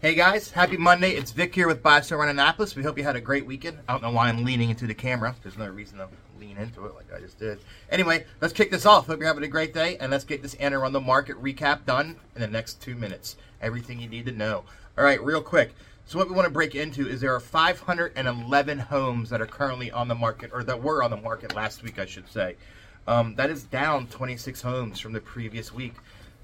Hey guys, happy Monday. It's Vic here with Buy Rent Annapolis. We hope you had a great weekend. I don't know why I'm leaning into the camera. There's no reason to lean into it like I just did. Anyway, let's kick this off. Hope you're having a great day, and let's get this Anne Arundel market recap done in the next two minutes. Everything you need to know. All right, real quick. So what we want to break into is there are 511 homes that are currently on the market, or that were on the market last week, I should say. Um, that is down 26 homes from the previous week.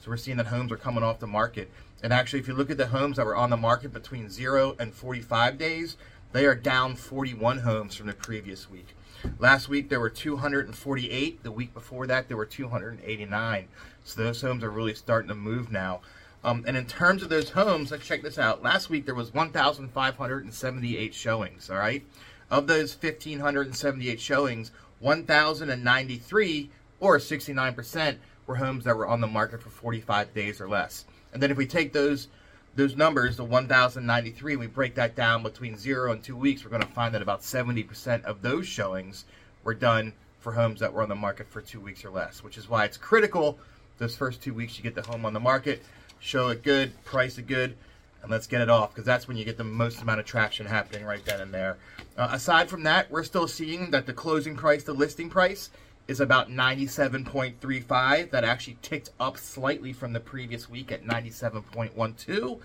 So we're seeing that homes are coming off the market. And actually, if you look at the homes that were on the market between 0 and 45 days, they are down 41 homes from the previous week. Last week there were 248. The week before that there were 289. So those homes are really starting to move now. Um, and in terms of those homes, let's check this out. Last week there was 1,578 showings. All right, of those 1,578 showings, 1,093 or 69 percent were homes that were on the market for 45 days or less. And then if we take those those numbers, the 1,093, and we break that down between zero and two weeks, we're going to find that about 70% of those showings were done for homes that were on the market for two weeks or less, which is why it's critical those first two weeks you get the home on the market, show it good, price it good, and let's get it off because that's when you get the most amount of traction happening right then and there. Uh, aside from that, we're still seeing that the closing price, the listing price, is about 97.35. That actually ticked up slightly from the previous week at 97.12.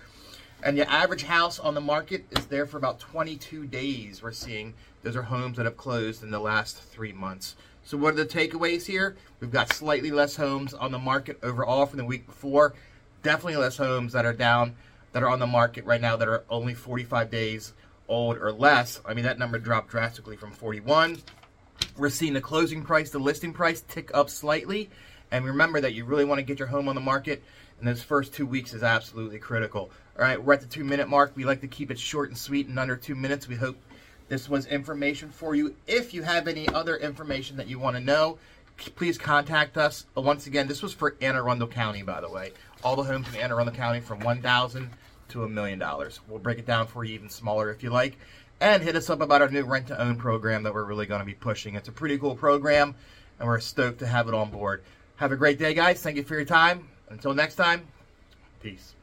And the average house on the market is there for about 22 days. We're seeing those are homes that have closed in the last three months. So, what are the takeaways here? We've got slightly less homes on the market overall from the week before. Definitely less homes that are down, that are on the market right now that are only 45 days old or less. I mean, that number dropped drastically from 41 we're seeing the closing price, the listing price tick up slightly. And remember that you really want to get your home on the market, and those first two weeks is absolutely critical. All right, we're at the two minute mark. We like to keep it short and sweet and under two minutes. We hope this was information for you. If you have any other information that you want to know, please contact us. Once again, this was for Anne Arundel County, by the way. All the homes in Anne Arundel County from 1000 to a million dollars. We'll break it down for you even smaller if you like and hit us up about our new rent to own program that we're really going to be pushing. It's a pretty cool program, and we're stoked to have it on board. Have a great day, guys. Thank you for your time. Until next time, peace.